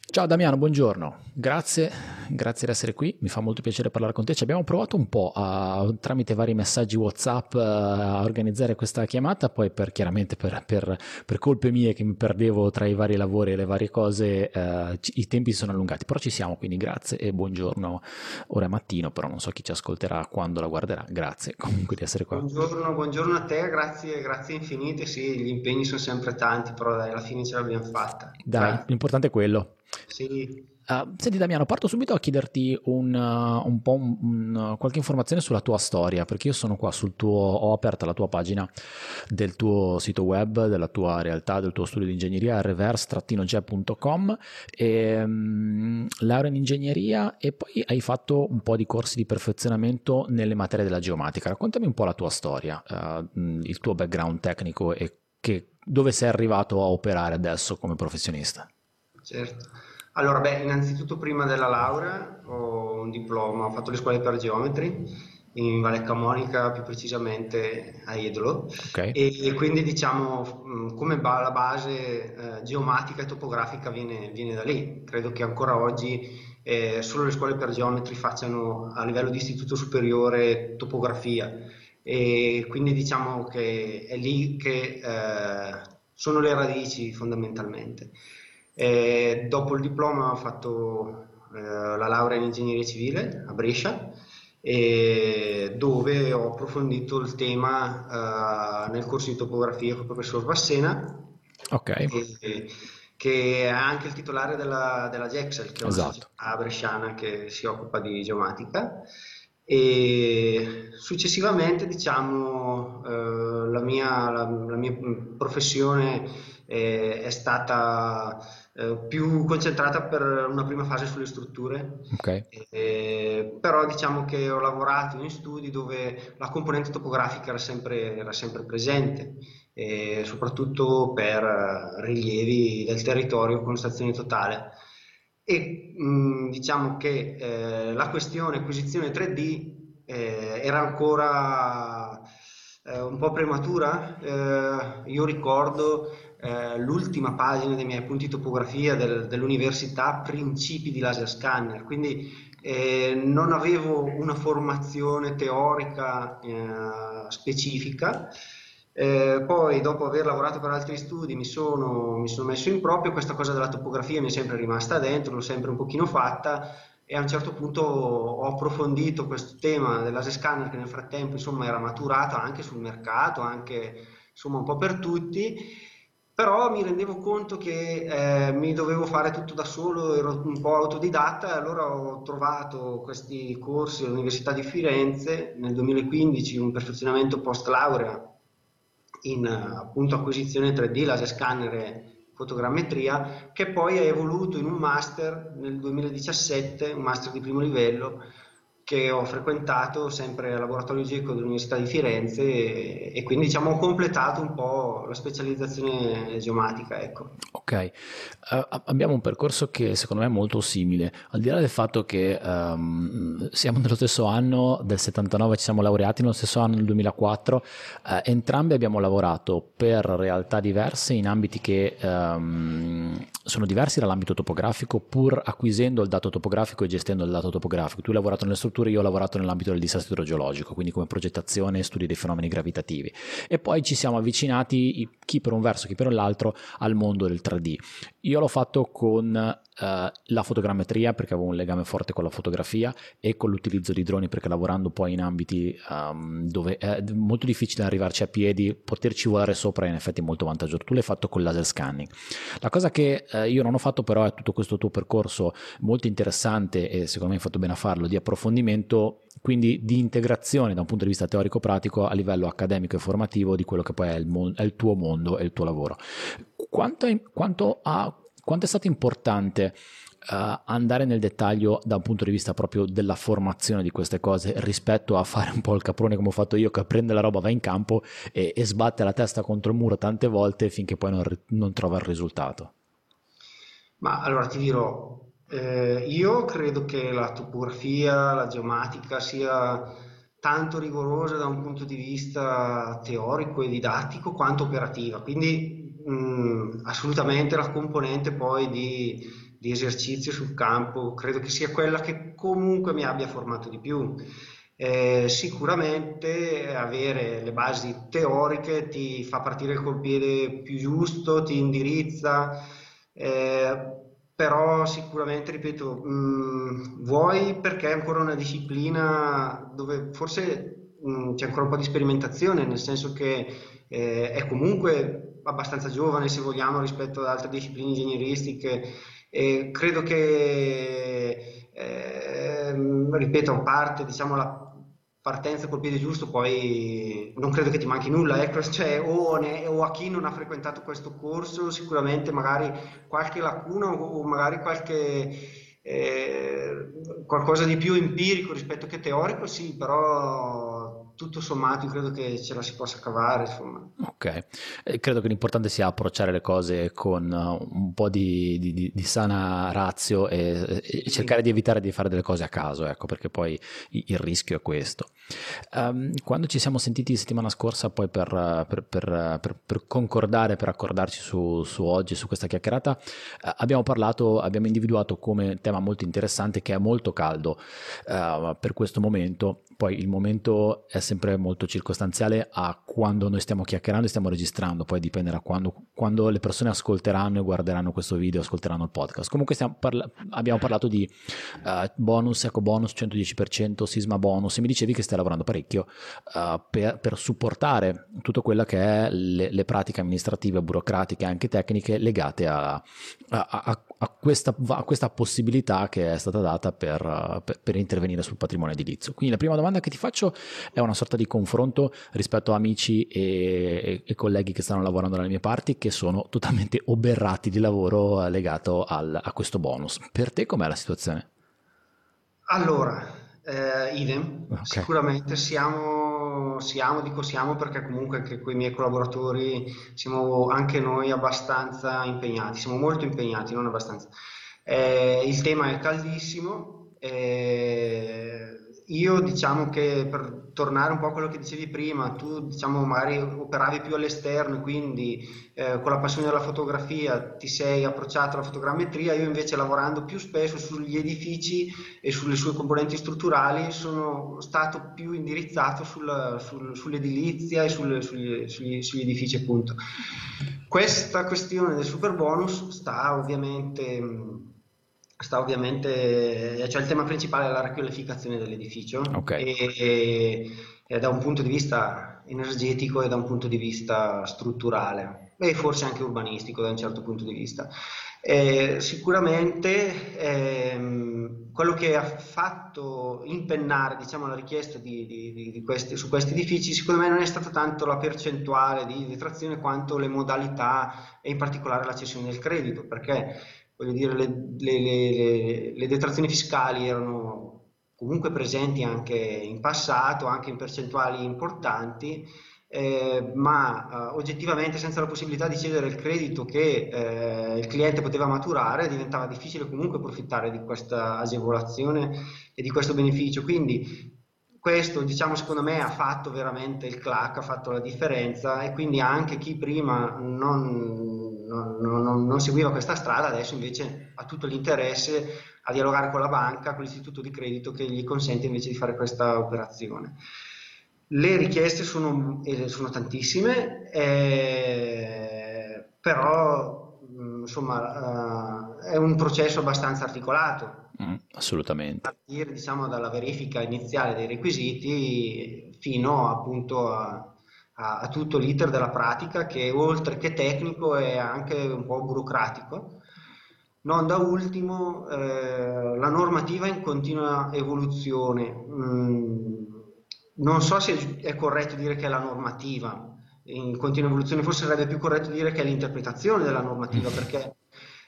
Ciao Damiano, buongiorno. Grazie, grazie di essere qui. Mi fa molto piacere parlare con te. Ci abbiamo provato un po' a, tramite vari messaggi WhatsApp eh, a organizzare questa chiamata, poi per, chiaramente per, per, per, colpe mie che mi perdevo tra i vari lavori e le varie cose, eh, i tempi si sono allungati. Però ci siamo, quindi grazie e buongiorno. Ora è mattino, però non so chi ci ascolterà quando la guarderà. Grazie comunque di essere qua. Buongiorno, buongiorno a te, grazie, grazie infinite. Sì, gli impegni sono sempre tanti, però dai, alla fine ce l'abbiamo fatta. Dai, dai. l'importante è quello. Sì. Uh, senti Damiano, parto subito a chiederti un, uh, un po' un, un, qualche informazione sulla tua storia, perché io sono qua sul tuo, ho aperta la tua pagina del tuo sito web, della tua realtà, del tuo studio di ingegneria, reverse-j.com, e, um, laurea in ingegneria e poi hai fatto un po' di corsi di perfezionamento nelle materie della geomatica. Raccontami un po' la tua storia, uh, il tuo background tecnico e che, dove sei arrivato a operare adesso come professionista. Certo. Allora, beh, innanzitutto prima della laurea ho un diploma, ho fatto le scuole per geometri in Valle Camonica, più precisamente a Edolo. Okay. E, quindi diciamo mm, come ba- la base eh, geomatica e topografica viene, viene, da lì. Credo che ancora oggi eh, solo le scuole per geometri facciano a livello di istituto superiore topografia e quindi diciamo che è lì che eh, sono le radici fondamentalmente. E dopo il diploma ho fatto eh, la laurea in ingegneria civile a Brescia, dove ho approfondito il tema eh, nel corso di topografia con il professor Bassena, okay. e, che è anche il titolare della, della Gexel, che è esatto. una bresciana che si occupa di geomatica. E successivamente, diciamo, eh, la, mia, la, la, mia, professione eh, è stata eh, più concentrata per una prima fase sulle strutture, okay. eh, però diciamo che ho lavorato in studi dove la componente topografica era sempre, era sempre presente, eh, soprattutto per rilievi del territorio con stazione totale. E mh, diciamo che eh, la questione acquisizione 3D eh, era ancora un po' prematura. io ricordo eh, l'ultima pagina dei miei punti topografia del, dell'università, principi di laser scanner, quindi eh, non avevo una formazione teorica eh, specifica. Eh, poi dopo aver lavorato per altri studi mi sono, mi sono, messo in proprio, questa cosa della topografia mi è sempre rimasta dentro, l'ho sempre un pochino fatta. E a un certo punto ho approfondito questo tema del laser scanner che nel frattempo insomma era maturato anche sul mercato, anche insomma un po' per tutti però mi rendevo conto che eh, mi dovevo fare tutto da solo, ero un po' autodidatta e allora ho trovato questi corsi all'Università di Firenze. Nel 2015, un perfezionamento post laurea in appunto acquisizione 3D, laser scanner e fotogrammetria, che poi è evoluto in un master nel 2017, un master di primo livello che ho frequentato sempre al laboratorio GECO dell'Università di Firenze e, e, quindi diciamo ho completato un po' la specializzazione geomatica. Ecco. Ok, uh, abbiamo un percorso che secondo me è molto simile, al di là del fatto che um, siamo nello stesso anno del 79, ci siamo laureati nello stesso anno del 2004, uh, eh, entrambi abbiamo lavorato per realtà diverse in ambiti che um, sono diversi dall'ambito topografico pur acquisendo il dato topografico e gestendo il dato topografico. Tu hai lavorato nelle strutture io ho lavorato nell'ambito del disastro idrogeologico, quindi come progettazione e studi dei fenomeni gravitativi. E poi ci siamo avvicinati, chi per un verso, chi per l'altro, al mondo del 3D. Io l'ho fatto con Uh, la fotogrammetria perché avevo un legame forte con la fotografia e con l'utilizzo di droni perché lavorando poi in ambiti um, dove è molto difficile arrivarci a piedi, poterci volare sopra è in effetti molto vantaggioso. Tu l'hai fatto con laser scanning. La cosa che uh, io non ho fatto però è tutto questo tuo percorso molto interessante e secondo me hai fatto bene a farlo di approfondimento quindi di integrazione da un punto di vista teorico-pratico a livello accademico e formativo di quello che poi è il, mon- è il tuo mondo e il tuo lavoro. Quanto, è, quanto, ha, quanto è stato importante uh, andare nel dettaglio da un punto di vista proprio della formazione di queste cose rispetto a fare un po' il caprone come ho fatto io che prende la roba, va in campo e, e sbatte la testa contro il muro tante volte finché poi non, non trova il risultato? Ma allora ti dirò, eh, io credo che la topografia, la geomatica sia tanto rigorosa da un punto di vista teorico e didattico quanto operativa, quindi mh, assolutamente la componente poi di di esercizio sul campo, credo che sia quella che comunque mi abbia formato di più. Eh, sicuramente avere le basi teoriche ti fa partire col piede più giusto, ti indirizza, eh, però sicuramente, ripeto, mh, vuoi perché è ancora una disciplina dove forse mh, c'è ancora un po' di sperimentazione, nel senso che eh, è comunque abbastanza giovane se vogliamo rispetto ad altre discipline ingegneristiche. E credo che, eh, ripeto, parte diciamo, la partenza col piede giusto, poi non credo che ti manchi nulla, ecco, cioè, o, ne, o, a chi non ha frequentato questo corso sicuramente magari qualche lacuna o magari qualche eh, qualcosa di più empirico rispetto che teorico, sì, però tutto sommato credo che ce la si possa cavare. Insomma. Ok, eh, credo che l'importante sia approcciare le cose con uh, un po' di, di, di sana razio e, e, cercare di evitare di fare delle cose a caso, ecco, perché poi il rischio è questo. Um, quando ci siamo sentiti settimana scorsa poi per, per, per, per concordare, per accordarci su, su, oggi, su questa chiacchierata, uh, abbiamo parlato, abbiamo individuato come tema molto interessante che è molto caldo uh, per questo momento poi il momento è sempre molto circostanziale a quando noi stiamo chiacchierando e stiamo registrando, poi dipende da quando, quando le persone ascolteranno e guarderanno questo video, ascolteranno il podcast. Comunque parla- abbiamo parlato di uh, bonus, eco bonus 110%, sisma bonus e mi dicevi che stai lavorando parecchio uh, per, per, supportare tutto quello che è le, le, pratiche amministrative, burocratiche anche tecniche legate a, a, a, a, questa, questa, possibilità che è stata data per, per, per intervenire sul patrimonio edilizio. Quindi la prima domanda che ti faccio è una sorta di confronto rispetto a amici e, e colleghi che stanno lavorando dalle mie parti che sono totalmente oberrati di lavoro legato al, a questo bonus. Per te com'è la situazione? Allora, eh, idem, okay. sicuramente siamo, siamo, dico siamo perché comunque anche con i miei collaboratori siamo anche noi abbastanza impegnati, siamo molto impegnati, non abbastanza. Eh, il tema è caldissimo, eh, io diciamo che per tornare un po' a quello che dicevi prima, tu diciamo magari operavi più all'esterno, quindi eh, con la passione della fotografia ti sei approcciato alla fotogrammetria, io invece lavorando più spesso sugli edifici e sulle sue componenti strutturali sono stato più indirizzato sul, sul, sull'edilizia e sul, sugli, sugli, sugli edifici appunto. Questa questione del super bonus sta ovviamente sta ovviamente, cioè il tema principale è la riqualificazione dell'edificio okay. e, e, e, da un punto di vista energetico e da un punto di vista strutturale e forse anche urbanistico da un certo punto di vista. Eh, sicuramente ehm, quello che ha fatto impennare diciamo, la richiesta di, di, di questi, su questi edifici secondo me non è stata tanto la percentuale di detrazione quanto le modalità e in particolare la cessione del credito perché voglio dire, le, le, le, le, detrazioni fiscali erano comunque presenti anche in passato, anche in percentuali importanti, eh, ma eh, oggettivamente senza la possibilità di cedere il credito che eh, il cliente poteva maturare diventava difficile comunque approfittare di questa agevolazione e di questo beneficio. Quindi questo diciamo secondo me ha fatto veramente il clac, ha fatto la differenza e quindi anche chi prima non non, non, non, seguiva questa strada, adesso invece ha tutto l'interesse a dialogare con la banca, con l'istituto di credito che gli consente invece di fare questa operazione. Le richieste sono, eh, sono tantissime, eh, però mm, insomma uh, è un processo abbastanza articolato. Mm, assolutamente. A partire diciamo, dalla verifica iniziale dei requisiti fino appunto a a, a tutto l'iter della pratica che oltre che tecnico è anche un po' burocratico. Non da ultimo eh, la normativa in continua evoluzione. Mm, non so se è corretto dire che è la normativa in continua evoluzione, forse sarebbe più corretto dire che è l'interpretazione della normativa perché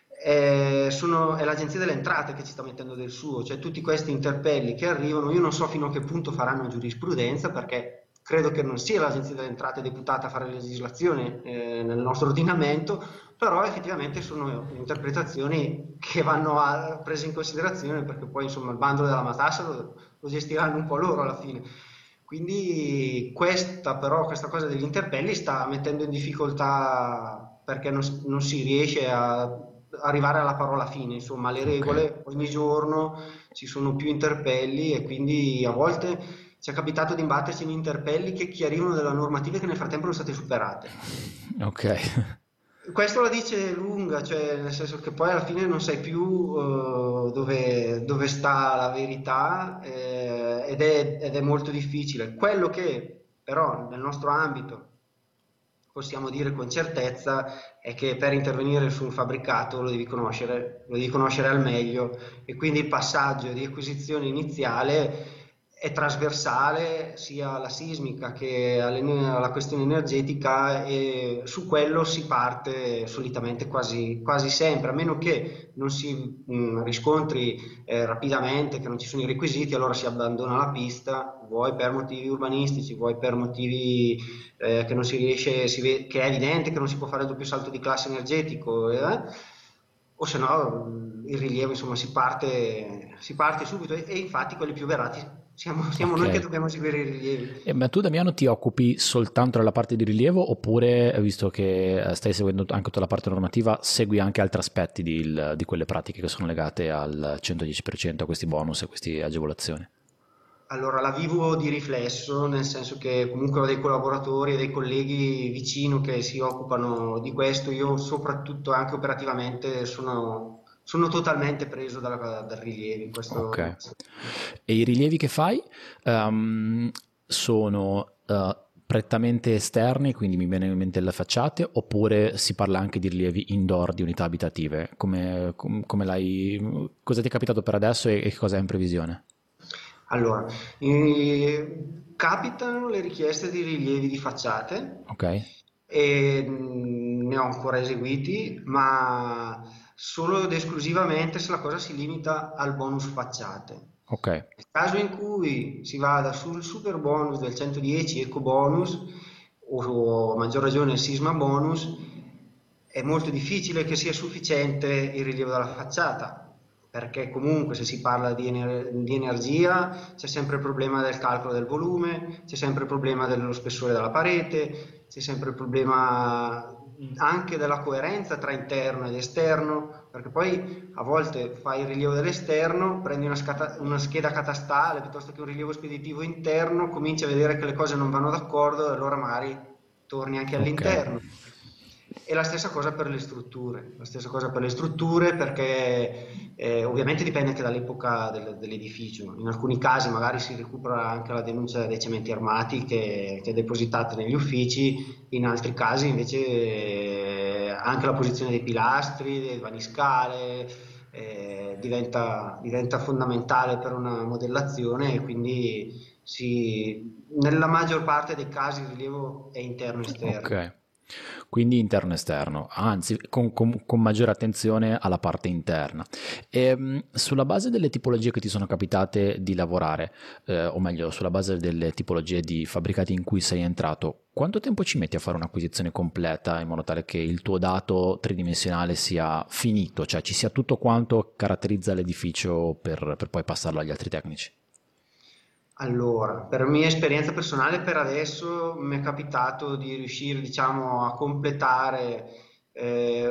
è, sono, è, l'agenzia delle entrate che ci sta mettendo del suo, cioè tutti questi interpelli che arrivano, io non so fino a che punto faranno giurisprudenza perché credo che non sia l'Agenzia delle Entrate deputata a fare legislazione eh, nel nostro ordinamento, però effettivamente sono interpretazioni che vanno a, prese in considerazione perché poi insomma il bando della matassa lo, lo gestiranno un po' loro alla fine. Quindi questa però, questa cosa degli interpelli sta mettendo in difficoltà perché non, non si riesce a arrivare alla parola fine, insomma, le regole okay. ogni giorno ci sono più interpelli e quindi a volte ci è capitato di imbatterci in interpelli che chiarivano della normativa che nel frattempo sono state superate. Ok. Questo la dice lunga, cioè nel senso che poi alla fine non sai più uh, dove, dove, sta la verità eh, ed, è, ed è molto difficile. Quello che però nel nostro ambito possiamo dire con certezza è che per intervenire su un fabbricato lo devi conoscere, lo devi conoscere al meglio e quindi il passaggio di acquisizione iniziale è trasversale sia alla sismica che alla questione energetica e su quello si parte solitamente quasi, quasi sempre, a meno che non si mh, riscontri eh, rapidamente che non ci sono i requisiti, allora si abbandona la pista, vuoi per motivi urbanistici, vuoi per motivi eh, che non si riesce, si vede, che è evidente che non si può fare il doppio salto di classe energetico. Eh? o se no il rilievo insomma si parte, si parte subito e, e infatti quelli più verati siamo, siamo okay. noi che dobbiamo seguire i rilievi. Eh, ma tu Damiano ti occupi soltanto della parte di rilievo oppure, visto che eh, stai seguendo anche tutta la parte normativa, segui anche altri aspetti di, di quelle pratiche che sono legate al 110%, a questi bonus e a queste agevolazioni? Allora, la vivo di riflesso, nel senso che comunque ho dei collaboratori e dei colleghi vicino che si occupano di questo. Io soprattutto anche operativamente sono sono totalmente preso dalla, dal rilievo in questo okay. E i rilievi che fai um, sono uh, prettamente esterni, quindi mi viene in mente le facciate, oppure si parla anche di rilievi indoor di unità abitative? Come, com, come l'hai, cosa ti è capitato per adesso e, e cosa è in previsione? Allora, eh, capitano le richieste di rilievi di facciate. Ok. E mm, ne ho ancora eseguiti, ma solo ed esclusivamente se la cosa si limita al bonus facciate. Okay. Nel caso in cui si vada sul super bonus del 110 eco bonus o a maggior ragione il sisma bonus, è molto difficile che sia sufficiente il rilievo della facciata, perché comunque se si parla di, ener- di, energia c'è sempre il problema del calcolo del volume, c'è sempre il problema dello spessore della parete, c'è sempre il problema anche della coerenza tra interno ed esterno, perché poi a volte fai il rilievo dell'esterno, prendi una, scata, una, scheda catastale piuttosto che un rilievo speditivo interno, cominci a vedere che le cose non vanno d'accordo e allora magari torni anche all'interno. Okay. E la stessa cosa per le strutture, la stessa cosa per le strutture perché eh, ovviamente dipende anche dall'epoca del, dell'edificio. In alcuni casi magari si recupera anche la denuncia dei cementi armati che, che è depositata negli uffici, in altri casi invece eh, anche la posizione dei pilastri, dei vaniscale eh, diventa, diventa, fondamentale per una modellazione e quindi si, nella maggior parte dei casi il rilievo è interno e esterno. Okay. Quindi interno esterno, anzi con, con, con, maggiore attenzione alla parte interna. E, ehm, sulla base delle tipologie che ti sono capitate di lavorare, eh, o meglio sulla base delle tipologie di fabbricati in cui sei entrato, quanto tempo ci metti a fare un'acquisizione completa in modo tale che il tuo dato tridimensionale sia finito, cioè ci sia tutto quanto caratterizza l'edificio per, per poi passarlo agli altri tecnici? Allora, per mia esperienza personale, per adesso mi è capitato di riuscire, diciamo, a completare eh,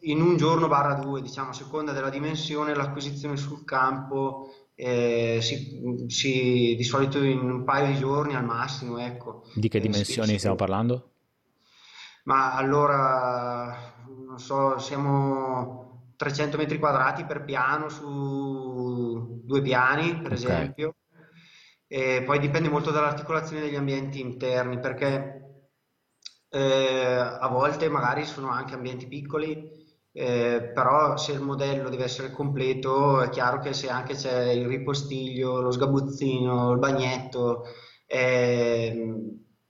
in un giorno barra due, diciamo, a seconda della dimensione, l'acquisizione sul campo, eh, si, si, di solito in un paio di giorni al massimo, ecco. Di che eh, dimensioni sì, stiamo parlando? Ma allora, non so, siamo 300 metri quadrati per piano su due piani, per okay. esempio e poi dipende molto dall'articolazione degli ambienti interni, perché eh, a volte magari sono anche ambienti piccoli, eh, però se il modello deve essere completo è chiaro che se anche c'è il ripostiglio, lo sgabuzzino, il bagnetto, eh,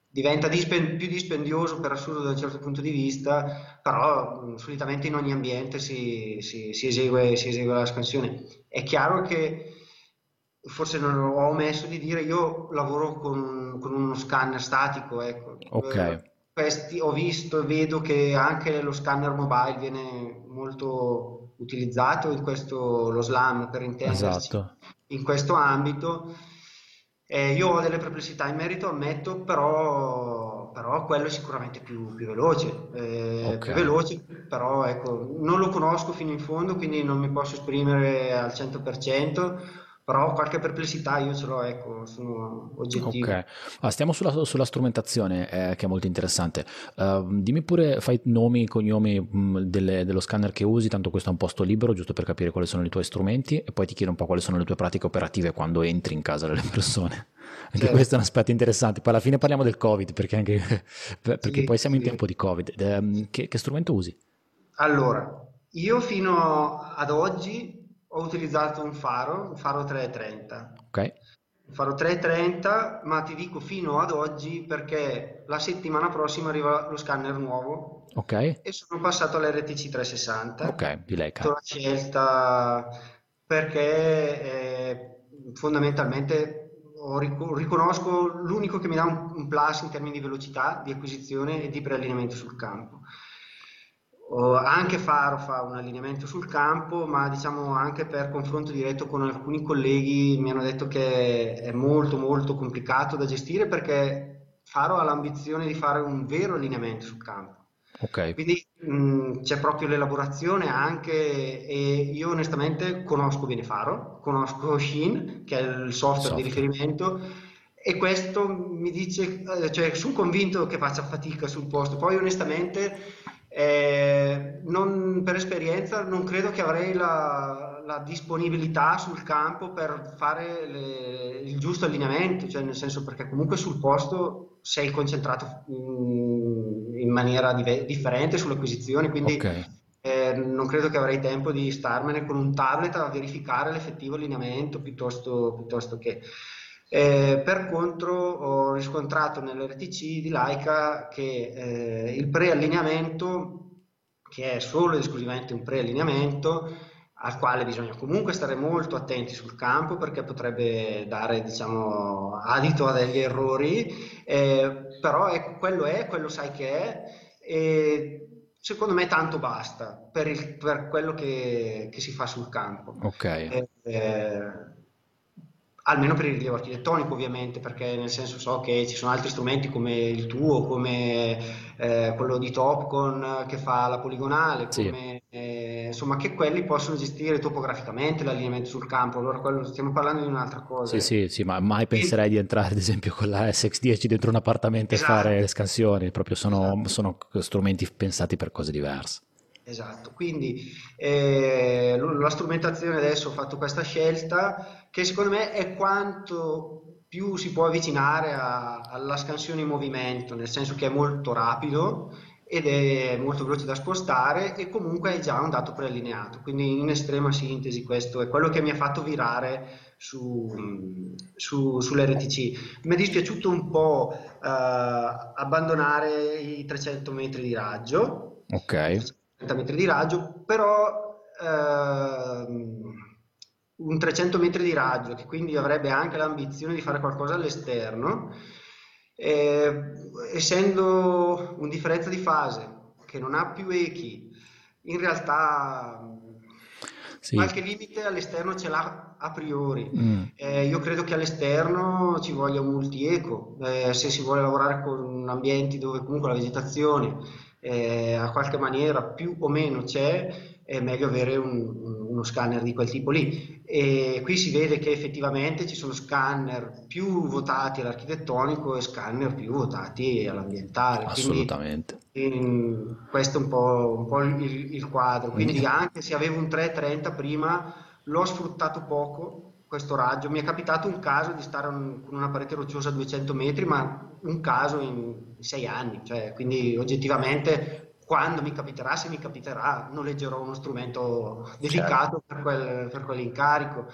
diventa dispen- più dispendioso per assurdo da un certo punto di vista, però mh, solitamente in ogni ambiente si, si, si, esegue, si esegue la scansione. È chiaro che forse non ho omesso di dire, io lavoro con, con uno scanner statico, ecco. Ok. Eh, questi ho visto e vedo che anche lo scanner mobile viene molto utilizzato in questo, lo SLAM per intenderci, esatto. in questo ambito. Eh, io ho delle perplessità in merito, ammetto, però però, però quello è sicuramente più, più veloce, eh, okay. più veloce, però ecco, non lo conosco fino in fondo, quindi non mi posso esprimere al 100%, però qualche perplessità io ce l'ho, ecco, sono oggettivo. Ok, ah, stiamo sulla, sulla strumentazione eh, che è molto interessante. Uh, dimmi pure, fai nomi, cognomi mh, mm, delle, dello scanner che usi, tanto questo è un posto libero, giusto per capire quali sono i tuoi strumenti e poi ti chiedo un po' quali sono le tue pratiche operative quando entri in casa delle persone. Anche certo. questo è un aspetto interessante. Poi alla fine parliamo del Covid, perché, anche, perché sì, poi siamo sì. in tempo di Covid. Ehm, che, che strumento usi? Allora, io fino ad oggi ho utilizzato un faro, un faro 330. Ok. Un faro 330, ma ti dico fino ad oggi perché la settimana prossima arriva lo scanner nuovo. Ok. E sono passato all'RTC 360. Ok, di Leica. Ho la scelta perché eh, fondamentalmente riconosco l'unico che mi dà un, plus in termini di velocità di acquisizione e di preallineamento sul campo. Anche Faro fa un allineamento sul campo, ma diciamo anche per confronto diretto con alcuni colleghi mi hanno detto che è molto molto complicato da gestire perché Faro ha l'ambizione di fare un vero allineamento sul campo. Okay. Quindi mh, c'è proprio l'elaborazione anche e io onestamente conosco bene Faro, conosco Shin che è il software, software. di riferimento e questo mi dice, eh, cioè sono convinto che faccia fatica sul posto, poi onestamente eh, non, per esperienza non credo che avrei la, la disponibilità sul campo per fare le, il giusto allineamento, cioè nel senso perché comunque sul posto sei concentrato in, in maniera dive- differente sulle acquisizioni, quindi okay. eh, non credo che avrei tempo di starmene con un tablet a verificare l'effettivo allineamento piuttosto, piuttosto che... Eh, per contro ho riscontrato nell'RTC di Laika che eh, il preallineamento, che è solo ed esclusivamente un preallineamento, al quale bisogna comunque stare molto attenti sul campo perché potrebbe dare diciamo, adito a degli errori, eh, però ecco, quello è, quello sai che è, e secondo me tanto basta per, il, per quello che, che, si fa sul campo. Ok. Eh, eh, almeno per il rilievo architettonico ovviamente, perché nel senso so che ci sono altri strumenti come il tuo, come eh, quello di Topcon che fa la poligonale, sì. come, eh, insomma che quelli possono gestire topograficamente l'allineamento sul campo, allora quello, stiamo parlando di un'altra cosa. Sì, sì, sì, ma mai penserei di entrare ad esempio con la SX10 dentro un appartamento esatto. e fare le scansioni, proprio sono, esatto. sono strumenti pensati per cose diverse. Esatto, quindi eh, la strumentazione adesso ho fatto questa scelta che secondo me è quanto più si può avvicinare a, alla scansione in movimento, nel senso che è molto rapido ed è molto veloce da spostare e comunque è già un dato preallineato, quindi in estrema sintesi questo è quello che mi ha fatto virare su, su, sull'RTC. Mi è dispiaciuto un po' eh, abbandonare i 300 metri di raggio. Ok 30 metri di raggio, però ehm, un 300 metri di raggio che quindi avrebbe anche l'ambizione di fare qualcosa all'esterno, eh, essendo un differenza di fase che non ha più echi, in realtà sì. qualche limite all'esterno ce l'ha a priori. Mm. Eh, io credo che all'esterno ci voglia un multi-eco, eh, se si vuole lavorare con ambienti dove comunque la vegetazione eh, a qualche maniera più o meno c'è, è meglio avere un, uno scanner di quel tipo lì. E qui si vede che effettivamente ci sono scanner più votati all'architettonico e scanner più votati all'ambientale. Assolutamente. Quindi, questo è un po', un po il, il, quadro. Quindi anche se avevo un 330 prima, l'ho sfruttato poco questo raggio. Mi è capitato un caso di stare un, con una parete rocciosa a 200 metri, ma un caso in, sei anni, cioè, quindi oggettivamente quando mi capiterà, se mi capiterà, noleggerò uno strumento dedicato certo. per, quel, per quell'incarico.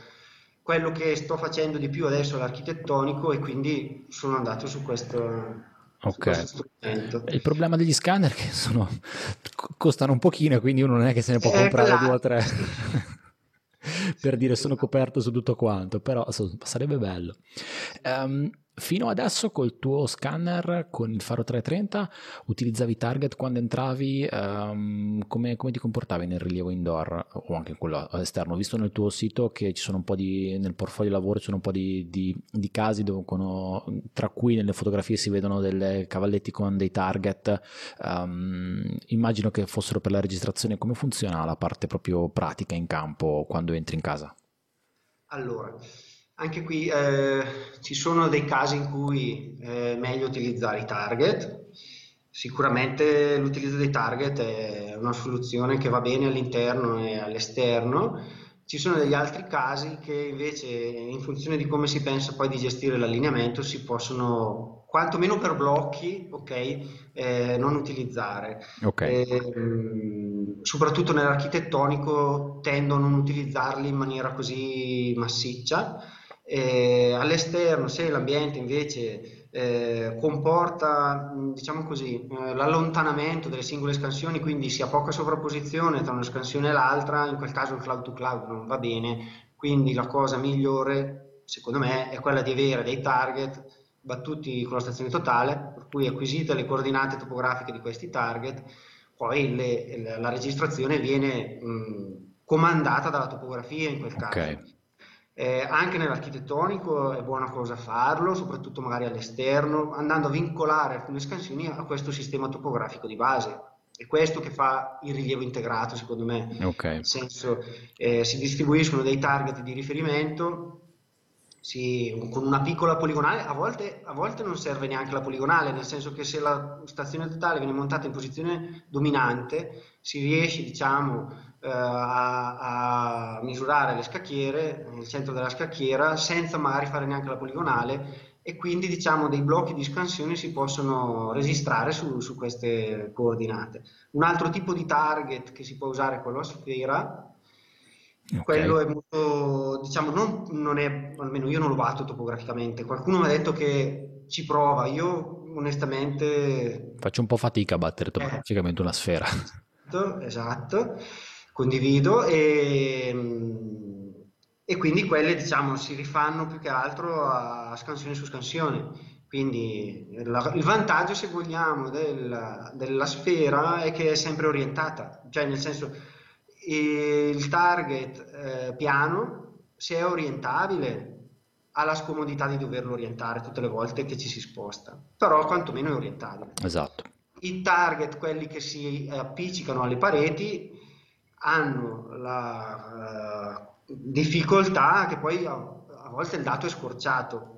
Quello che sto facendo di più adesso è l'architettonico e quindi sono andato su questo, Ok. Il problema degli scanner è che sono, costano un pochino, quindi uno non è che se ne può eh, comprare esatto. due o tre. per dire sono coperto su tutto quanto, però sarebbe bello. Um, Fino adesso col tuo scanner, con il faro 330, utilizzavi target quando entravi, um, come, come, ti comportavi nel rilievo indoor o anche quello esterno? Ho visto nel tuo sito che ci sono un po' di, nel portfolio lavoro ci sono un po' di, di, di casi dove, tra cui nelle fotografie si vedono dei cavalletti con dei target, um, immagino che fossero per la registrazione, come funziona la parte proprio pratica in campo quando entri in casa? Allora, anche qui eh, ci sono dei casi in cui è meglio utilizzare i target. Sicuramente l'utilizzo dei target è una soluzione che va bene all'interno e all'esterno. Ci sono degli altri casi che invece, in funzione di come si pensa poi di gestire l'allineamento, si possono, quantomeno per blocchi, ok, eh, non utilizzare. Okay. Eh, soprattutto nell'architettonico tendo a non utilizzarli in maniera così massiccia eh, all'esterno, se l'ambiente invece eh, comporta, diciamo così, eh, l'allontanamento delle singole scansioni, quindi si ha poca sovrapposizione tra una scansione e l'altra, in quel caso il cloud to cloud non va bene, quindi la cosa migliore, secondo me, è quella di avere dei target battuti con la stazione totale, per cui acquisite le coordinate topografiche di questi target, poi le, la registrazione viene mh, comandata dalla topografia in quel caso. Okay. Eh, anche nell'architettonico è buona cosa farlo, soprattutto magari all'esterno, andando a vincolare alcune scansioni a questo sistema topografico di base. È questo che fa il rilievo integrato, secondo me. Okay. Nel senso, eh, si distribuiscono dei target di riferimento si, con una piccola poligonale, a volte, a volte, non serve neanche la poligonale, nel senso che se la stazione totale viene montata in posizione dominante, si riesce diciamo, eh, a, a, misurare le scacchiere, il centro della scacchiera, senza magari fare neanche la poligonale e quindi diciamo, dei blocchi di scansione si possono registrare su, su queste coordinate. Un altro tipo di target che si può usare con la sfera Okay. Quello è molto, diciamo, non, non, è, almeno io non lo batto topograficamente. Qualcuno mi ha detto che ci prova, io onestamente... Faccio un po' fatica a battere topograficamente eh. una sfera. Esatto, esatto, condivido e, e quindi quelle diciamo si rifanno più che altro a scansione su scansione. Quindi il vantaggio, se vogliamo, della, della sfera è che è sempre orientata, cioè nel senso il target eh, piano, se è orientabile, ha la scomodità di doverlo orientare tutte le volte che ci si sposta, però quantomeno è orientabile. Esatto. I target, quelli che si appiccicano alle pareti, hanno la uh, difficoltà che poi a, a, volte il dato è scorciato.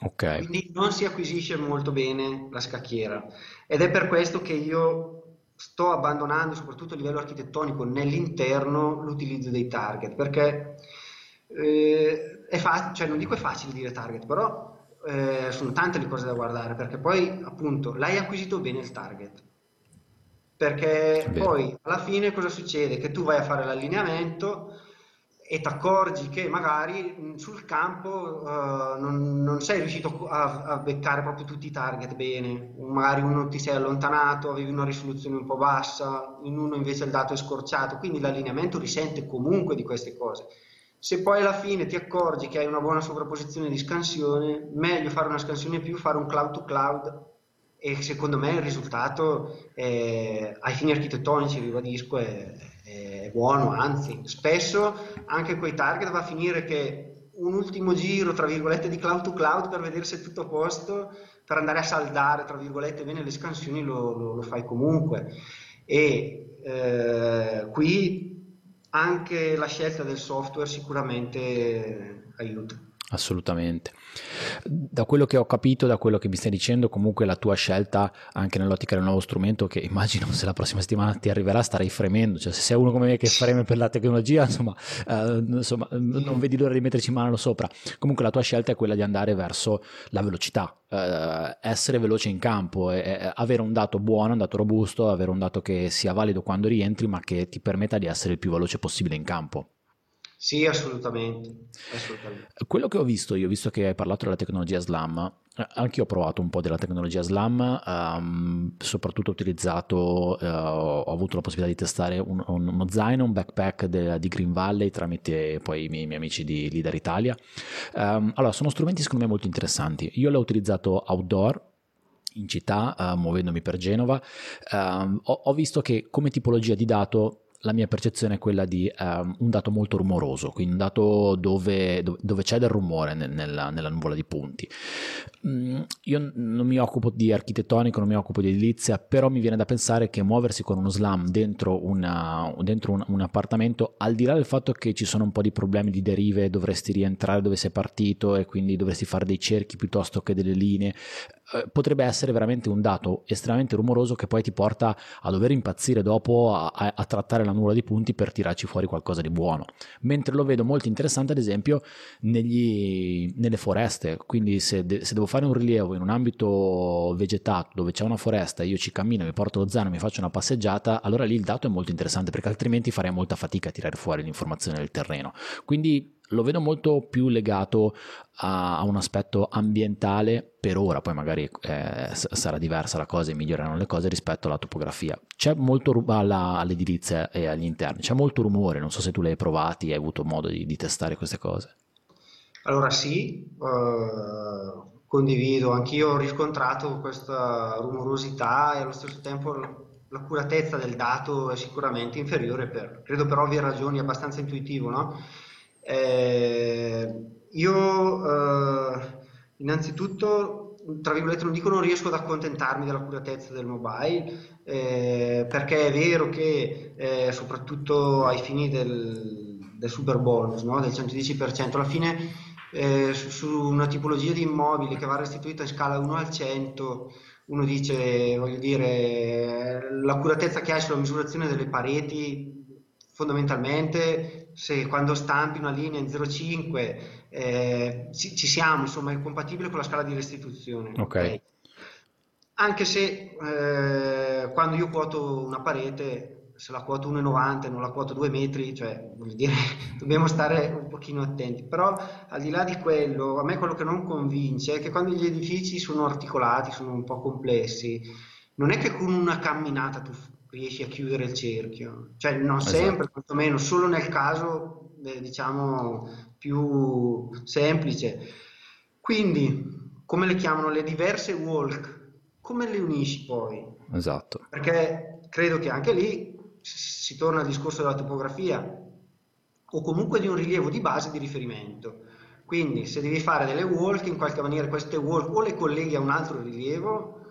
Okay. Quindi non si acquisisce molto bene la scacchiera. Ed è per questo che io sto abbandonando, soprattutto a livello architettonico, nell'interno l'utilizzo dei target, perché eh, è facile, cioè non dico è facile dire target, però eh, sono tante le cose da guardare, perché poi appunto l'hai acquisito bene il target. Perché poi alla fine cosa succede? Che tu vai a fare l'allineamento, e ti accorgi che magari sul campo uh, non, non, sei riuscito a, a, beccare proprio tutti i target bene, magari uno ti sei allontanato, avevi una risoluzione un po' bassa, in uno invece il dato è scorciato, quindi l'allineamento risente comunque di queste cose. Se poi alla fine ti accorgi che hai una buona sovrapposizione di scansione, meglio fare una scansione più, fare un cloud to cloud e secondo me il risultato è, ai fini architettonici, ribadisco, è, è buono, anzi spesso anche quei target va a finire che un ultimo giro, tra virgolette, di cloud to cloud per vedere se è tutto a posto, per andare a saldare, tra virgolette, bene le scansioni lo, lo, lo fai comunque. E eh, qui anche la scelta del software sicuramente aiuta. Assolutamente. Da quello che ho capito, da quello che mi stai dicendo, comunque la tua scelta anche nell'ottica del nuovo strumento, che immagino se la prossima settimana ti arriverà, starai fremendo. Cioè, se sei uno come me che freme per la tecnologia, insomma, eh, insomma, non vedi l'ora di metterci mano sopra. Comunque la tua scelta è quella di andare verso la velocità, eh, essere veloce in campo, eh, avere un dato buono, un dato robusto, avere un dato che sia valido quando rientri, ma che ti permetta di essere il più veloce possibile in campo. Sì, assolutamente, assolutamente. Quello che ho visto, io visto che hai parlato della tecnologia SLAM, eh, anche io ho provato un po' della tecnologia SLAM, um, soprattutto ho utilizzato, uh, ho avuto la possibilità di testare un, un, uno zaino, un backpack de, di Green Valley tramite poi i miei, miei amici di Leader Italia. Um, allora, sono strumenti secondo me molto interessanti. Io l'ho utilizzato outdoor, in città, uh, muovendomi per Genova, uh, ho, ho, visto che come tipologia di dato la mia percezione è quella di um, un dato molto rumoroso, quindi un dato dove, dove c'è del rumore nel, nella, nella, nuvola di punti. Mm, io non mi occupo di architettonico, non mi occupo di edilizia, però mi viene da pensare che muoversi con uno slam dentro, una, dentro un, un, appartamento, al di là del fatto che ci sono un po' di problemi di derive, dovresti rientrare dove sei partito e quindi dovresti fare dei cerchi piuttosto che delle linee, eh, potrebbe essere veramente un dato estremamente rumoroso che poi ti porta a dover impazzire dopo a, a, a, trattare la nuvola di punti per tirarci fuori qualcosa di buono. Mentre lo vedo molto interessante, ad esempio, negli, nelle foreste. Quindi, se, de, se, devo fare un rilievo in un ambito vegetato dove c'è una foresta, io ci cammino, mi porto lo zaino, mi faccio una passeggiata, allora lì il dato è molto interessante perché altrimenti farei molta fatica a tirare fuori l'informazione del terreno. Quindi lo vedo molto più legato a, a un aspetto ambientale per ora, poi magari eh, sarà diversa la cosa e miglioreranno le cose rispetto alla topografia. C'è molto ruba all'edilizia e agli interni, c'è molto rumore, non so se tu l'hai provati hai avuto modo di, di testare queste cose. Allora sì, eh, condivido, anch'io ho riscontrato questa rumorosità e allo stesso tempo l'accuratezza del dato è sicuramente inferiore per, credo per ovvie ragioni, abbastanza intuitivo, no? Eh, io eh, innanzitutto, tra virgolette, non dico non riesco ad accontentarmi dell'accuratezza del mobile, eh, perché è vero che eh, soprattutto ai fini del, del super bonus, no? del 110%, alla fine eh, su, su, una tipologia di immobili che va restituita in scala 1 al 100, uno dice, voglio dire, l'accuratezza che hai sulla misurazione delle pareti fondamentalmente se quando stampi una linea in 0,5 eh, ci, ci, siamo, insomma è compatibile con la scala di restituzione. Ok. okay? Anche se eh, quando io quoto una parete, se la quoto 1,90 e non la quoto 2 metri, cioè vuol dire dobbiamo stare un pochino attenti. Però al di là di quello, a me quello che non convince è che quando gli edifici sono articolati, sono un po' complessi, non è che con una camminata tu riesci a chiudere il cerchio. Cioè non esatto. sempre, quantomeno, solo nel caso eh, diciamo più semplice. Quindi, come le chiamano le diverse walk? Come le unisci poi? Esatto. Perché credo che anche lì si torna al discorso della topografia o comunque di un rilievo di base di riferimento. Quindi se devi fare delle walk, in qualche maniera queste walk o le colleghi a un altro rilievo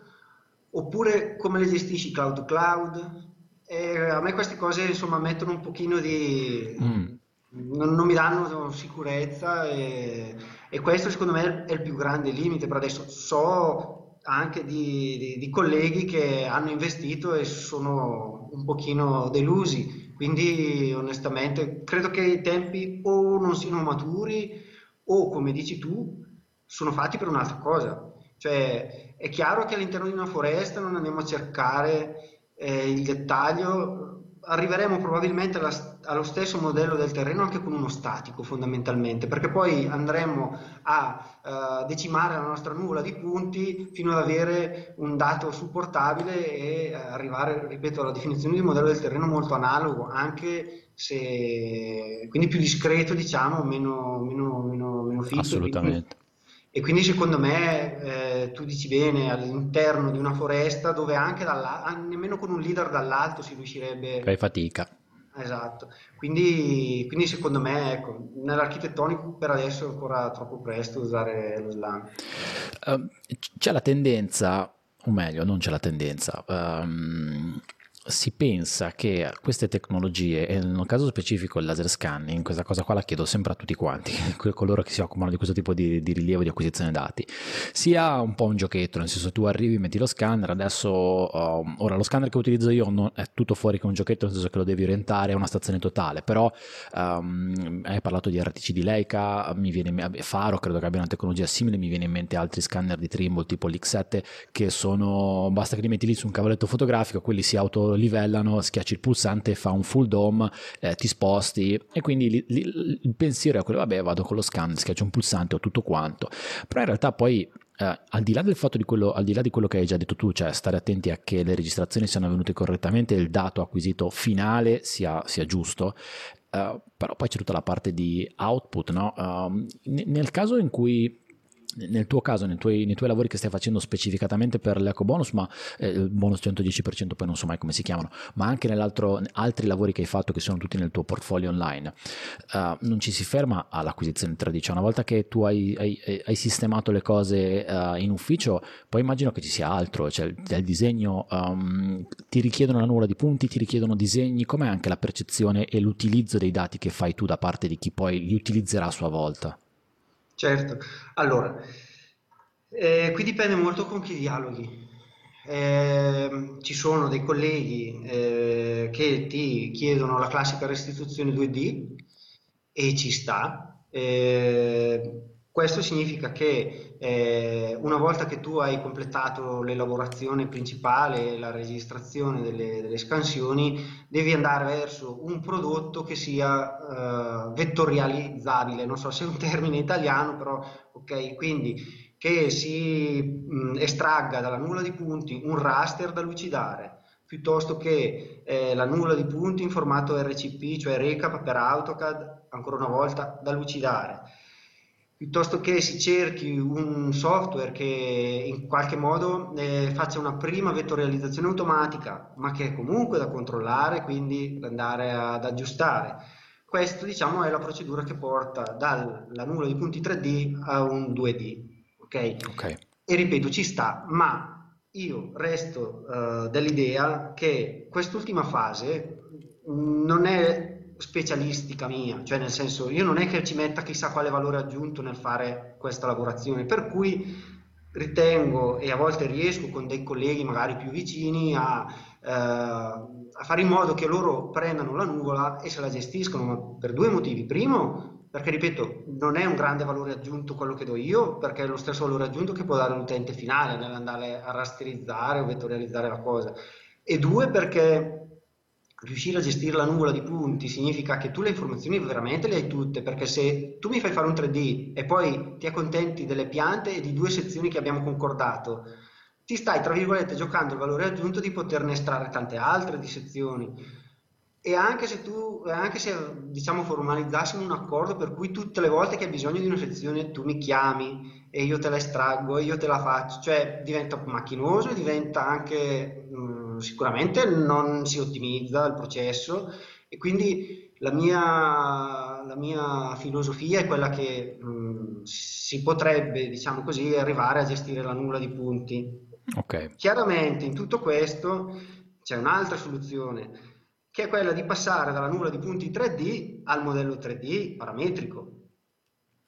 oppure come le gestisci cloud to cloud. E a me queste cose insomma mettono un pochino di... Mm. Non, non, mi danno sicurezza e, e, questo secondo me è il più grande limite per adesso. So anche di, di, di colleghi che hanno investito e sono un pochino delusi, quindi onestamente credo che i tempi o non siano maturi o come dici tu sono fatti per un'altra cosa. Cioè, è chiaro che all'interno di una foresta non andiamo a cercare eh, il dettaglio, arriveremo probabilmente alla, allo stesso modello del terreno anche con uno statico fondamentalmente, perché poi andremo a uh, decimare la nostra nuvola di punti fino ad avere un dato supportabile e arrivare, ripeto, alla definizione di un modello del terreno molto analogo, anche se quindi più discreto, diciamo, meno, meno, meno, meno fitto. Assolutamente. Quindi, e quindi secondo me eh, tu dici bene, all'interno di una foresta dove anche nemmeno con un leader dall'alto si riuscirebbe... Fai fatica. Esatto, quindi, quindi secondo me ecco, nell'architettonico per adesso è ancora troppo presto usare lo slam. Uh, c'è la tendenza, o meglio non c'è la tendenza, um, si pensa che queste tecnologie, e nel caso specifico il laser scanning, questa cosa qua la chiedo sempre a tutti quanti, coloro che si occupano di questo tipo di, di rilievo di acquisizione dati, sia un po' un giochetto, nel senso tu arrivi, metti lo scanner, adesso, um, ora lo scanner che utilizzo io non, è tutto fuori che un giochetto, nel senso che lo devi orientare a una stazione totale, però um, hai parlato di RTC di Leica, mi viene, Faro credo che abbia una tecnologia simile, mi viene in mente altri scanner di Trimble tipo l'X7 che sono, basta che li metti lì su un cavalletto fotografico, quelli si auto livellano, schiacci il pulsante, fa un full dome, eh, ti sposti e quindi li, li, il pensiero è quello, vabbè vado con lo scan, schiaccio un pulsante, ho tutto quanto, però in realtà poi Uh, al di là del fatto di quello, al di là di quello che hai già detto tu, cioè stare attenti a che le registrazioni siano avvenute correttamente e il dato acquisito finale sia, sia giusto, uh, però poi c'è tutta la parte di output, no? Uh, nel caso in cui nel tuo caso, nei tuoi, nei tuoi, lavori che stai facendo specificatamente per l'eco bonus, ma eh, il bonus 110% poi non so mai come si chiamano, ma anche altri lavori che hai fatto che sono tutti nel tuo portfolio online, uh, non ci si ferma all'acquisizione 3D, cioè una volta che tu hai, hai, hai sistemato le cose uh, in ufficio, poi immagino che ci sia altro, cioè del disegno, um, ti richiedono la nuvola di punti, ti richiedono disegni, com'è anche la percezione e l'utilizzo dei dati che fai tu da parte di chi poi li utilizzerà a sua volta? Certo, allora, eh, qui dipende molto con chi dialoghi. Eh, ci sono dei colleghi eh, che ti chiedono la classica restituzione 2D e ci sta. Eh, questo significa che eh, una volta che tu hai completato l'elaborazione principale, la registrazione delle, delle, scansioni, devi andare verso un prodotto che sia eh, vettorializzabile, non so se è un termine italiano, però ok, quindi che si mh, estragga dalla nulla di punti un raster da lucidare piuttosto che eh, la nulla di punti in formato RCP, cioè recap per AutoCAD, ancora una volta da lucidare piuttosto che si cerchi un software che in qualche modo eh, faccia una prima vettorializzazione automatica, ma che è comunque da controllare, quindi andare ad aggiustare. Questa diciamo è la procedura che porta dalla nulla di punti 3D a un 2D. Ok? okay. E ripeto, ci sta, ma io resto uh, dell'idea che quest'ultima fase non è specialistica mia, cioè nel senso io non è che ci metta chissà quale valore aggiunto nel fare questa lavorazione, per cui ritengo e a volte riesco con dei colleghi magari più vicini a, eh, a fare in modo che loro prendano la nuvola e se la gestiscono, per due motivi. Primo, perché ripeto, non è un grande valore aggiunto quello che do io, perché è lo stesso valore aggiunto che può dare l'utente finale nell'andare a rasterizzare o vettorializzare la cosa. E due, perché riuscire a gestire la nuvola di punti significa che tu le informazioni veramente le hai tutte, perché se tu mi fai fare un 3D e poi ti accontenti delle piante e di due sezioni che abbiamo concordato, ti stai, tra virgolette, giocando il valore aggiunto di poterne estrarre tante altre di sezioni. E anche se tu, anche se diciamo formalizzassimo un accordo per cui tutte le volte che hai bisogno di una sezione tu mi chiami e io te la estraggo e io te la faccio, cioè diventa macchinoso e diventa anche sicuramente non si ottimizza il processo e quindi la mia, la mia filosofia è quella che mh, si potrebbe, diciamo così, arrivare a gestire la nulla di punti. Okay. Chiaramente in tutto questo c'è un'altra soluzione che è quella di passare dalla nulla di punti 3D al modello 3D parametrico.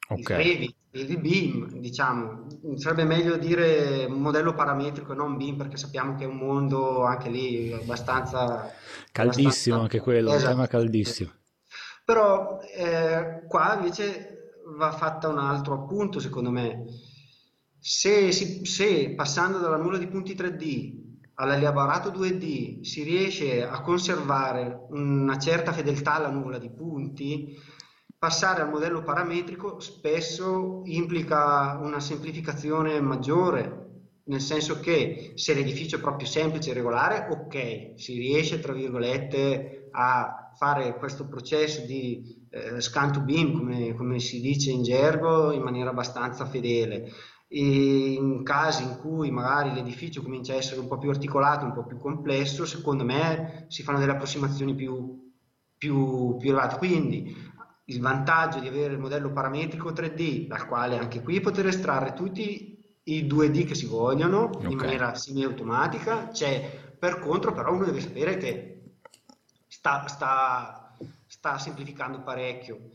Okay. Il il BIM, diciamo, sarebbe meglio dire modello parametrico e non BIM perché sappiamo che è un mondo anche lì abbastanza... Caldissimo abbastanza... anche quello, esatto. un tema caldissimo. Però eh, qua invece va fatta un altro appunto secondo me. Se, se passando dalla nulla di punti 3D all'elaborato 2D si riesce a conservare una certa fedeltà alla nuvola di punti, passare al modello parametrico spesso implica una semplificazione maggiore, nel senso che se l'edificio è proprio semplice e regolare, ok, si riesce tra virgolette a fare questo processo di eh, scan to beam, come, come si dice in gergo, in maniera abbastanza fedele. E in casi in cui magari l'edificio comincia a essere un po' più articolato, un po' più complesso, secondo me si fanno delle approssimazioni più, più, più elevate. Quindi il vantaggio di avere il modello parametrico 3D, dal quale anche qui poter estrarre tutti i 2D che si vogliono okay. in maniera semi-automatica, c'è per contro però uno deve sapere che sta, sta, sta semplificando parecchio.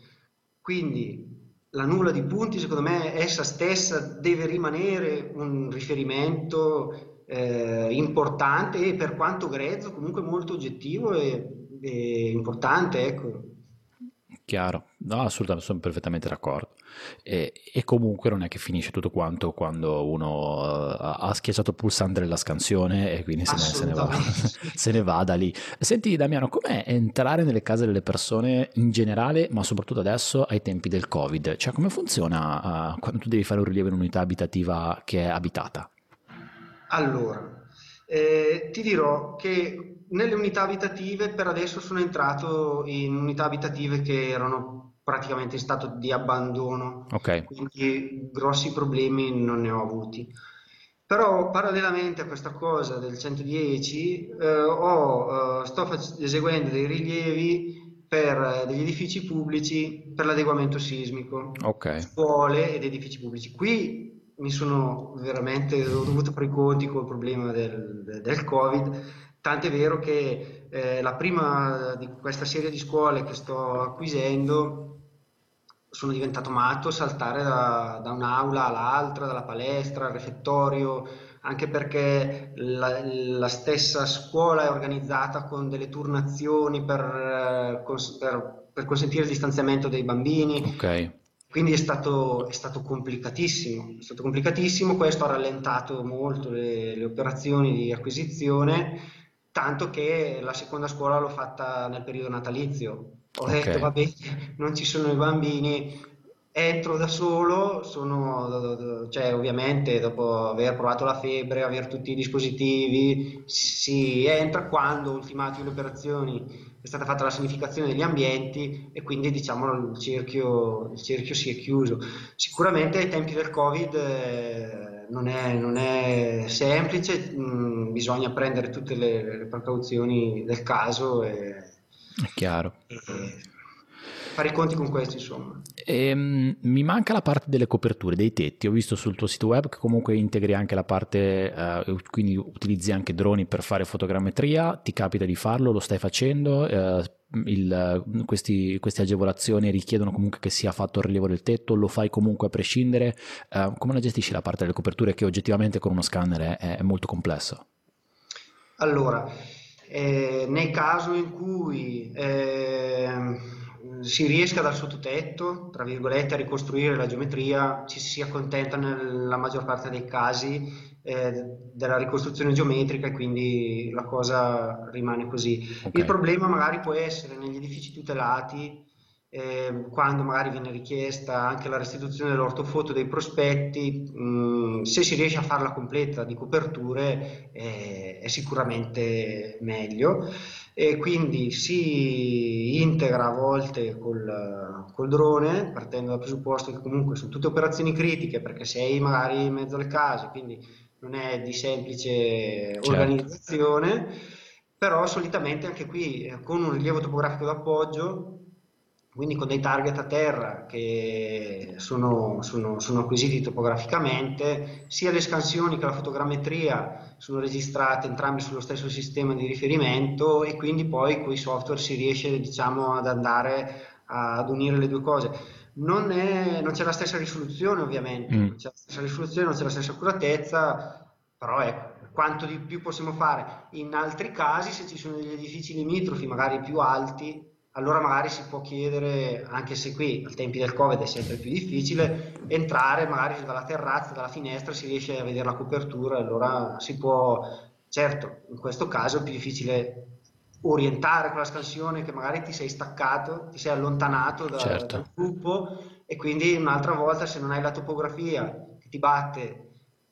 Quindi la nulla di punti, secondo me, essa stessa deve rimanere un riferimento eh, importante e per quanto grezzo, comunque molto oggettivo e, e importante. Ecco. Chiaro, No, assolutamente, sono perfettamente d'accordo. E, e, comunque non è che finisce tutto quanto quando uno uh, ha schiacciato il pulsante della scansione e quindi se ne, se, ne va, se ne, va, da lì. Senti Damiano, com'è entrare nelle case delle persone in generale, ma soprattutto adesso ai tempi del Covid? Cioè come funziona uh, quando tu devi fare un rilievo in un'unità abitativa che è abitata? Allora, eh, ti dirò che nelle unità abitative per adesso sono entrato in unità abitative che erano praticamente in stato di abbandono, okay. quindi grossi problemi non ne ho avuti. Però parallelamente a questa cosa del 110 eh, ho, eh, sto fac- eseguendo dei rilievi per degli edifici pubblici per l'adeguamento sismico, okay. scuole ed edifici pubblici. Qui mi sono veramente ho dovuto fare i conti col problema del, del Covid Tant'è vero che eh, la prima di questa serie di scuole che sto acquisendo sono diventato matto saltare da, da un'aula all'altra, dalla palestra al refettorio, anche perché la, la, stessa scuola è organizzata con delle turnazioni per, eh, per, per consentire il distanziamento dei bambini. Okay. Quindi è stato, è stato, complicatissimo, è stato complicatissimo, questo ha rallentato molto le, le operazioni di acquisizione tanto che la seconda scuola l'ho fatta nel periodo natalizio. Ho okay. detto, va bene, non ci sono i bambini, entro da solo, sono, cioè ovviamente dopo aver provato la febbre, aver tutti i dispositivi, si entra quando, ultimati le operazioni, è stata fatta la sanificazione degli ambienti e quindi diciamo il cerchio, il cerchio si è chiuso. Sicuramente ai tempi del Covid... Eh, non è, non è semplice, mh, mm, bisogna prendere tutte le, le, precauzioni del caso e, è chiaro. E fare i conti con questo, insomma. E, um, mi manca la parte delle coperture, dei tetti. Ho visto sul tuo sito web che comunque integri anche la parte, uh, quindi utilizzi anche droni per fare fotogrammetria. Ti capita di farlo? Lo stai facendo? Uh, il, questi, queste agevolazioni richiedono comunque che sia fatto il rilievo del tetto, lo fai comunque a prescindere. Uh, come la gestisci la parte delle coperture che oggettivamente con uno scanner è, è molto complesso? Allora, eh, nel caso in cui eh, si riesca dal sottotetto, tra virgolette, a ricostruire la geometria, ci si accontenta nella maggior parte dei casi eh, della ricostruzione geometrica e quindi la cosa rimane così. Okay. Il problema magari può essere negli edifici tutelati eh, quando magari viene richiesta anche la restituzione dell'ortofoto dei prospetti, mh, mm, se si riesce a farla completa di coperture eh, è sicuramente meglio e quindi si integra a volte col, col, drone partendo dal presupposto che comunque sono tutte operazioni critiche perché sei magari in mezzo alle case, quindi non è di semplice certo. organizzazione, però solitamente anche qui eh, con un rilievo topografico d'appoggio quindi con dei target a terra che sono, sono, sono, acquisiti topograficamente, sia le scansioni che la fotogrammetria sono registrate entrambi sullo stesso sistema di riferimento e quindi poi con i software si riesce diciamo, ad andare ad unire le due cose. Non, è, non c'è la stessa risoluzione ovviamente, mm. non c'è la stessa risoluzione, non c'è la stessa accuratezza, però ecco, quanto di più possiamo fare. In altri casi, se ci sono degli edifici limitrofi, magari più alti, allora magari si può chiedere, anche se qui ai tempi del Covid è sempre più difficile, entrare magari dalla terrazza, dalla finestra, si riesce a vedere la copertura, allora si può, certo, in questo caso è più difficile orientare quella scansione che magari ti sei staccato, ti sei allontanato da, certo. dal gruppo e quindi un'altra volta se non hai la topografia che ti batte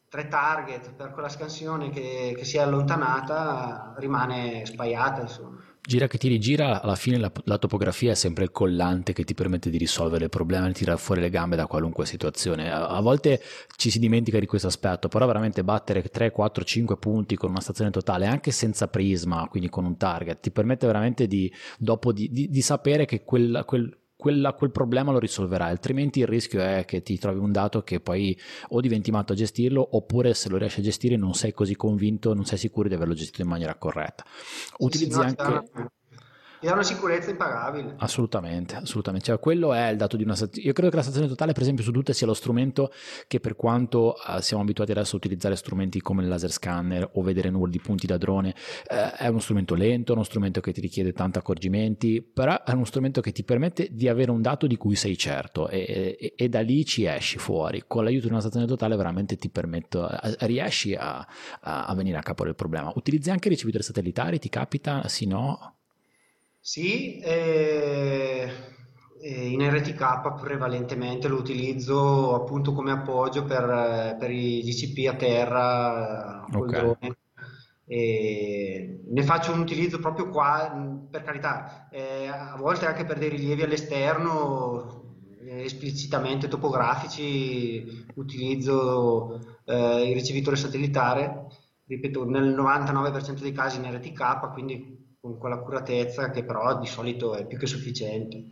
tre target per quella scansione che, che si è allontanata rimane spaiata insomma. Gira che ti rigira, alla fine la, la, topografia è sempre il collante che ti permette di risolvere il problema, di tirare fuori le gambe da qualunque situazione. A, a, volte ci si dimentica di questo aspetto, però veramente battere 3, 4, 5 punti con una stazione totale, anche senza prisma, quindi con un target, ti permette veramente di, dopo di, di, di sapere che quel, quel quella, quel problema lo risolverai, altrimenti il rischio è che ti trovi un dato che poi o diventi matto a gestirlo oppure se lo riesci a gestire non sei così convinto, non sei sicuro di averlo gestito in maniera corretta. Utilizzi sì, no, anche... dà una sicurezza impagabile. Assolutamente, assolutamente. Cioè, quello è il dato di una. Io credo che la stazione totale, per esempio, su tutte sia lo strumento che per quanto uh, siamo abituati adesso a utilizzare strumenti come il laser scanner o vedere numeri di punti da drone, uh, è uno strumento lento, uno strumento che ti richiede tanti accorgimenti, però è uno strumento che ti permette di avere un dato di cui sei certo e, e, e da lì ci esci fuori. Con l'aiuto di una stazione totale veramente ti permetto, uh, riesci a, a, a venire a capo del problema. Utilizzi anche ricevitori satellitari, ti capita? Sì, no? Sì, eh, eh, in RTK prevalentemente lo utilizzo appunto come appoggio per, per i GCP a terra col Ok. drone. E ne faccio un utilizzo proprio qua, per carità, eh, a volte anche per dei rilievi all'esterno, eh, esplicitamente topografici, utilizzo eh, il ricevitore satellitare, ripeto, nel 99% dei casi in RTK, quindi con quell'accuratezza che però di solito è più che sufficiente.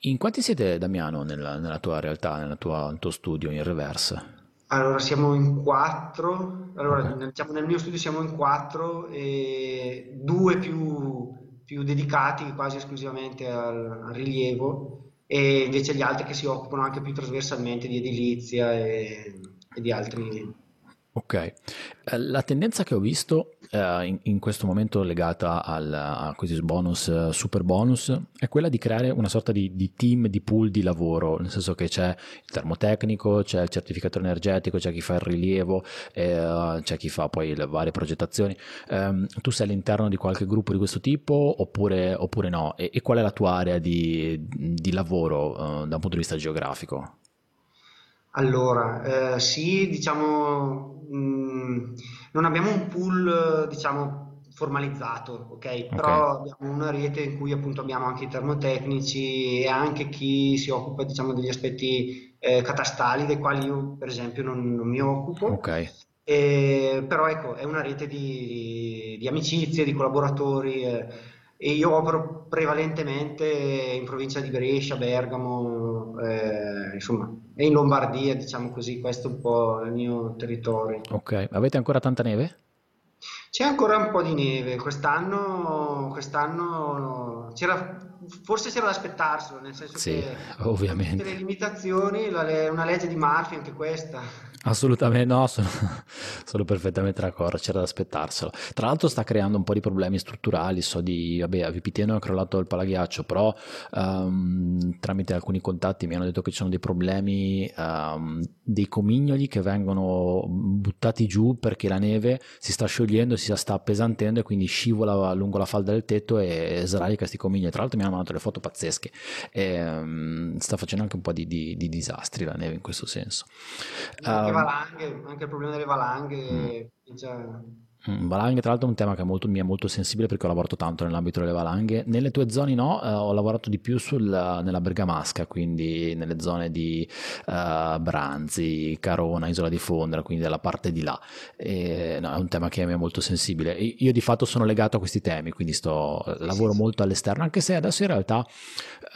In quanti siete, Damiano, nella, nella tua realtà, nella tua- nel tuo studio in reverse? Allora, siamo in quattro, allora, nel, diciamo, nel mio studio siamo in quattro e due più, più dedicati quasi esclusivamente al, al rilievo e invece gli altri che si occupano anche più trasversalmente di edilizia e, e di altri... Ok, Eh, la tendenza che ho visto eh, in, in questo momento legata al, a questi bonus, eh, super bonus, è quella di creare una sorta di, di team, di pool di lavoro, nel senso che c'è il termotecnico, c'è il certificatore energetico, c'è chi fa il rilievo, eh, c'è chi fa poi le varie progettazioni. Ehm, tu sei all'interno di qualche gruppo di questo tipo oppure, oppure no? E, e qual è la tua area di, di lavoro eh, da un punto di vista geografico? Allora, eh, sì, diciamo, mh, non abbiamo un pool, diciamo, formalizzato, ok? Ok, Però abbiamo una rete in cui appunto abbiamo anche i termotecnici e anche chi si occupa, diciamo, degli aspetti eh, catastali, dei quali io, per esempio, non, non mi occupo. ok. E- però ecco, è una rete di, di amicizie, di collaboratori eh, e io opero prevalentemente in provincia di Brescia, Bergamo, eh, insomma, e in Lombardia, diciamo così, questo è un po' il mio territorio. Ok, avete ancora tanta neve? C'è ancora un po' di neve, quest'anno, quest'anno c'era, forse c'era da aspettarselo, nel senso Sì, che tutte le ovviamente. limitazioni, la una legge di Murphy anche questa. Assolutamente no, sono, sono perfettamente d'accordo, c'era da aspettarselo. Tra l'altro sta creando un po' di problemi strutturali, so di, vabbè, a Vipiteno è crollato il palaghiaccio, però ehm, tramite alcuni contatti mi hanno detto che ci sono dei problemi, ehm, dei comignoli che vengono buttati giù perché la neve si sta sciogliendo, si sta appesantendo e quindi scivola lungo la falda del tetto e sradica questi comignoli. Tra l'altro mi hanno mandato le foto pazzesche e ehm, sta facendo anche un po' di, di- di disastri la neve in questo senso. Ehm, valanghe, anche il problema delle mm. valanghe, già- Mm, Valanghe, tra l'altro, è un tema che è molto- mi è molto sensibile perché ho lavorato tanto nell'ambito delle valanghe. Nelle tue zone no, eh, ho lavorato di più sul- nella Bergamasca, quindi nelle zone di eh, Branzi, Carona, Isola di Fondra, quindi dalla parte di là. E, no, è un tema che mi è molto sensibile. Io di fatto sono legato a questi temi, quindi sto, lavoro molto all'esterno, anche se adesso in realtà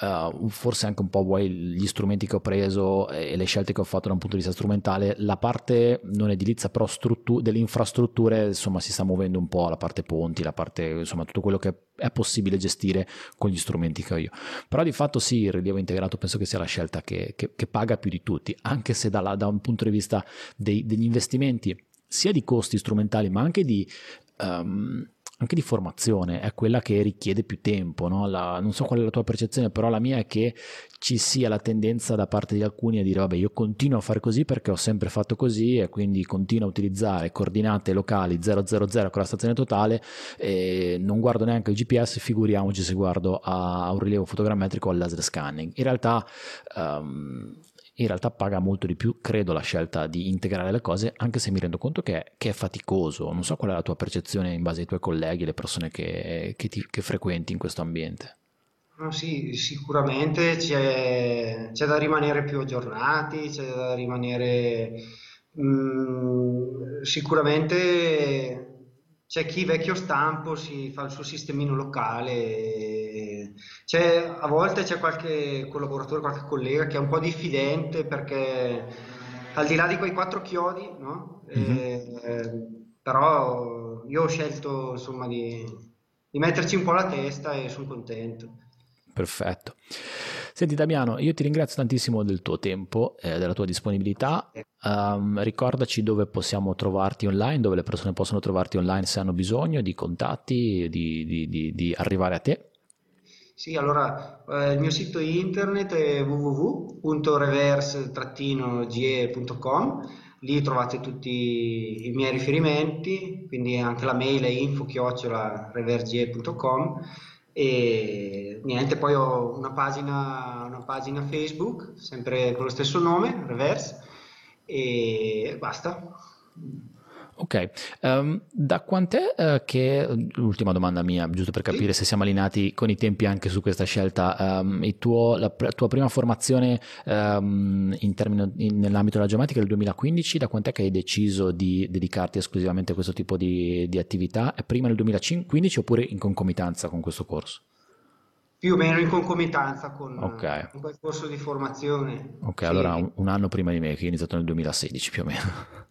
eh, forse anche un po' vuoi gli strumenti che ho preso e le scelte che ho fatto da un punto di vista strumentale, la parte non edilizia però struttu- delle infrastrutture insomma si sta muovendo un po' la parte ponti, la parte insomma tutto quello che è possibile gestire con gli strumenti che ho io. Però di fatto sì, il rilievo integrato penso che sia la scelta che, che- che paga più di tutti, anche se dalla- da un punto di vista dei- degli investimenti sia di costi strumentali ma anche di ehm, anche di formazione è quella che richiede più tempo, no? La- non so qual è la tua percezione, però la mia è che ci sia la tendenza da parte di alcuni a dire vabbè io continuo a fare così perché ho sempre fatto così e quindi continuo a utilizzare coordinate locali 000 con la stazione totale e non guardo neanche il GPS, figuriamoci se guardo a un rilievo fotogrammetrico o al laser scanning. In realtà ehm, in realtà paga molto di più, credo, la scelta di integrare le cose, anche se mi rendo conto che è, che è faticoso. Non so qual è la tua percezione in base ai tuoi colleghi, le persone che, che ti- che frequenti in questo ambiente. No, sì, sicuramente c'è c'è da rimanere più aggiornati, c'è da rimanere... mm, sicuramente c'è chi vecchio stampo si fa il suo sistemino locale, c'è- a volte c'è qualche collaboratore, qualche collega che è un po' diffidente perché al di là di quei quattro chiodi, no? Mhm. Eh, eh, però io ho scelto insomma di di metterci un po' la testa e sono contento. Perfetto. Senti Damiano, io ti ringrazio tantissimo del tuo tempo e eh, della tua disponibilità. Um, ricordaci dove possiamo trovarti online, dove le persone possono trovarti online se hanno bisogno di contatti, di, di, di, di arrivare a te. Sì, allora eh, il mio sito internet è www.reverse-ge.com, lì trovate tutti i miei riferimenti, quindi anche la mail è info-reverge.com e niente, poi ho una pagina, una pagina Facebook, sempre con lo stesso nome, Reverse, e basta. Ok, um, da quant'è uh, che, l'ultima domanda mia, giusto per capire se siamo allineati con i tempi anche su questa scelta, um, tuo, la pre- tua prima formazione um, in termine, in, nell'ambito della geomatica è del 2015, da quant'è che hai deciso di dedicarti esclusivamente a questo tipo di, di attività? È prima nel 2015 oppure in concomitanza con questo corso? Più o meno in concomitanza con, okay. con quel corso di formazione. Ok, sì. allora un, un anno prima di me, che ho iniziato nel 2016 più o meno.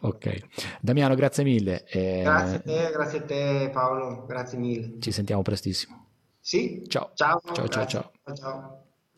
Ok, Damiano, grazie mille. Eh... Grazie a te, grazie a te Paolo, grazie mille. Ci sentiamo prestissimo. Sì. Ciao. Ciao. Ciao, ciao, ciao. ciao.